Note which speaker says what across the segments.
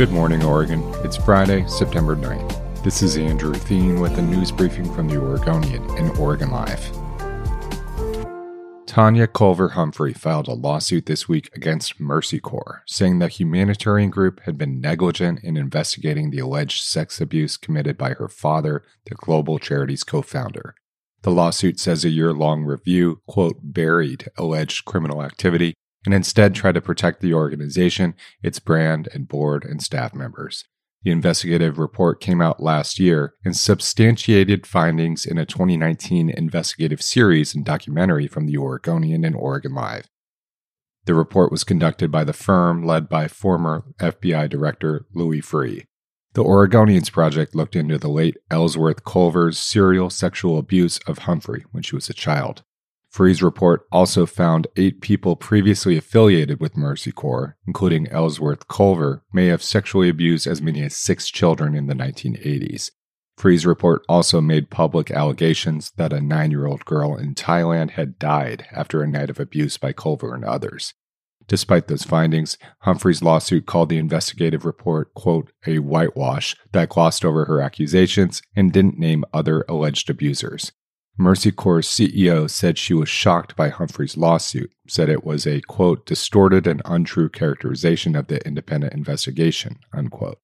Speaker 1: Good morning, Oregon. It's Friday, September 9th. This is Andrew Theen with a news briefing from the Oregonian and Oregon Live. Tanya Culver Humphrey filed a lawsuit this week against Mercy Corps, saying the humanitarian group had been negligent in investigating the alleged sex abuse committed by her father, the Global Charities co founder. The lawsuit says a year long review, quote, buried alleged criminal activity and instead tried to protect the organization, its brand, and board and staff members. The investigative report came out last year and substantiated findings in a 2019 investigative series and documentary from the Oregonian and Oregon Live. The report was conducted by the firm led by former FBI Director Louis Freeh. The Oregonians Project looked into the late Ellsworth Culver's serial sexual abuse of Humphrey when she was a child. Freeh's report also found eight people previously affiliated with Mercy Corps, including Ellsworth Culver, may have sexually abused as many as six children in the 1980s. Freeh's report also made public allegations that a nine year old girl in Thailand had died after a night of abuse by Culver and others. Despite those findings, Humphrey's lawsuit called the investigative report, quote, a whitewash that glossed over her accusations and didn't name other alleged abusers. Mercy Corps' CEO said she was shocked by Humphrey's lawsuit, said it was a, quote, distorted and untrue characterization of the independent investigation, unquote.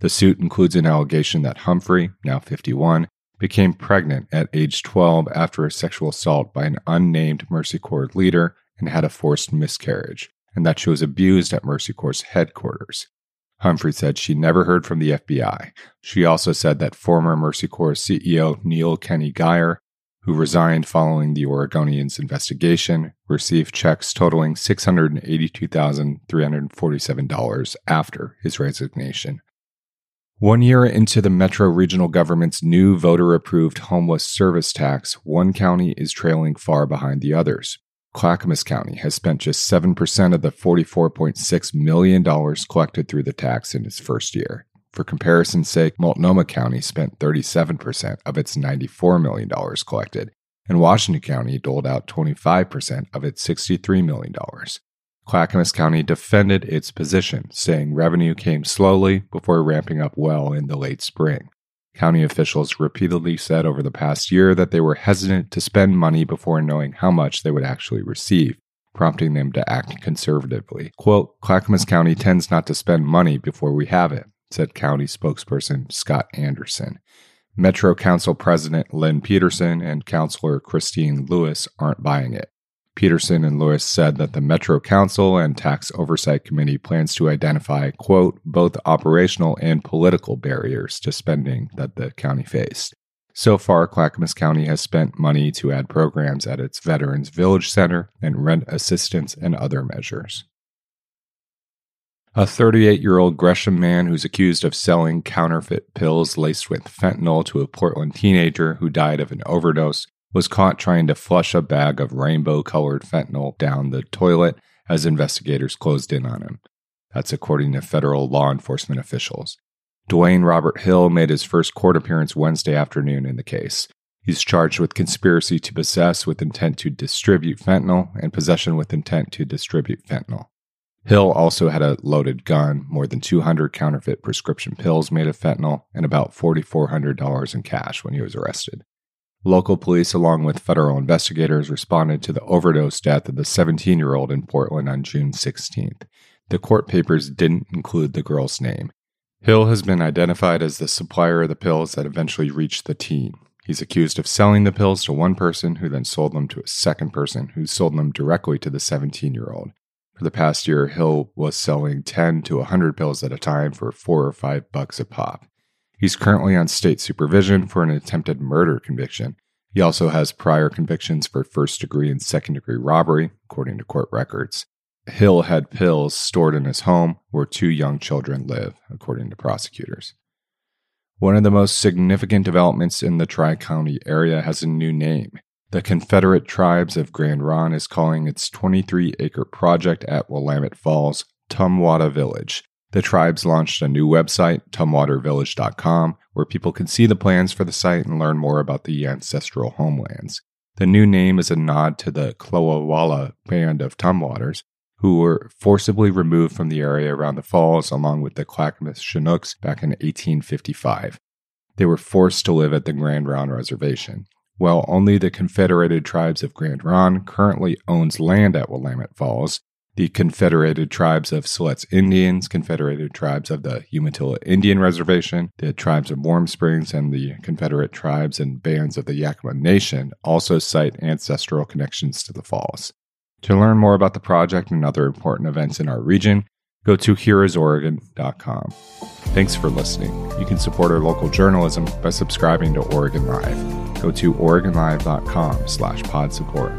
Speaker 1: The suit includes an allegation that Humphrey, now 51, became pregnant at age 12 after a sexual assault by an unnamed Mercy Corps leader and had a forced miscarriage, and that she was abused at Mercy Corps' headquarters. Humphrey said she never heard from the FBI. She also said that former Mercy Corps CEO Neal Keny-Guyer who resigned following the Oregonians' investigation, received checks totaling $682,347 after his resignation. One year into the Metro Regional Government's new voter approved homeless service tax, one county is trailing far behind the others. Clackamas County has spent just 7% of the $44.6 million collected through the tax in its first year. For comparison's sake, Multnomah County spent 37% of its $94 million collected, and Washington County doled out 25% of its $63 million. Clackamas County defended its position, saying revenue came slowly before ramping up well in the late spring. County officials repeatedly said over the past year that they were hesitant to spend money before knowing how much they would actually receive, prompting them to act conservatively. Quote, Clackamas County tends not to spend money before we have it, said county spokesperson Scott Anderson. Metro Council President Lynn Peterson and Councilor Christine Lewis aren't buying it. Peterson and Lewis said that the Metro Council and Tax Oversight Committee plans to identify, quote, both operational and political barriers to spending that the county faced. So far, Clackamas County has spent money to add programs at its Veterans Village Center and rent assistance and other measures. A 38 year old Gresham man who's accused of selling counterfeit pills laced with fentanyl to a Portland teenager who died of an overdose was caught trying to flush a bag of rainbow colored fentanyl down the toilet as investigators closed in on him. That's according to federal law enforcement officials. Dwayne Robert Hill made his first court appearance Wednesday afternoon in the case. He's charged with conspiracy to possess with intent to distribute fentanyl and possession with intent to distribute fentanyl. Hill also had a loaded gun, more than 200 counterfeit prescription pills made of fentanyl, and about $4,400 in cash when he was arrested. Local police, along with federal investigators, responded to the overdose death of the 17 year old in Portland on June 16th. The court papers didn't include the girl's name. Hill has been identified as the supplier of the pills that eventually reached the teen. He's accused of selling the pills to one person who then sold them to a second person who sold them directly to the 17 year old. For the past year, Hill was selling 10 to 100 pills at a time for 4 or 5 bucks a pop. He's currently on state supervision for an attempted murder conviction. He also has prior convictions for first degree and second degree robbery, according to court records. Hill had pills stored in his home where two young children live, according to prosecutors. One of the most significant developments in the Tri County area has a new name. The Confederate Tribes of Grand Ronde is calling its 23 acre project at Willamette Falls Tumwata Village. The tribes launched a new website, tumwatavillage.com, where people can see the plans for the site and learn more about the ancestral homelands. The new name is a nod to the Clowwewalla band of Tumwaters, who were forcibly removed from the area around the falls along with the Clackamas Chinooks back in 1855. They were forced to live at the Grand Ronde Reservation. While only the Confederated Tribes of Grand Ronde currently owns land at Willamette Falls, the Confederated Tribes of Siletz Indians, Confederated Tribes of the Umatilla Indian Reservation, the Tribes of Warm Springs, and the Confederate Tribes and Bands of the Yakama Nation also cite ancestral connections to the falls. To learn more about the project and other important events in our region, go to hereisoregon.com. Thanks for listening. You can support our local journalism by subscribing to Oregon Live. Go to oregonlive.com slash pod support.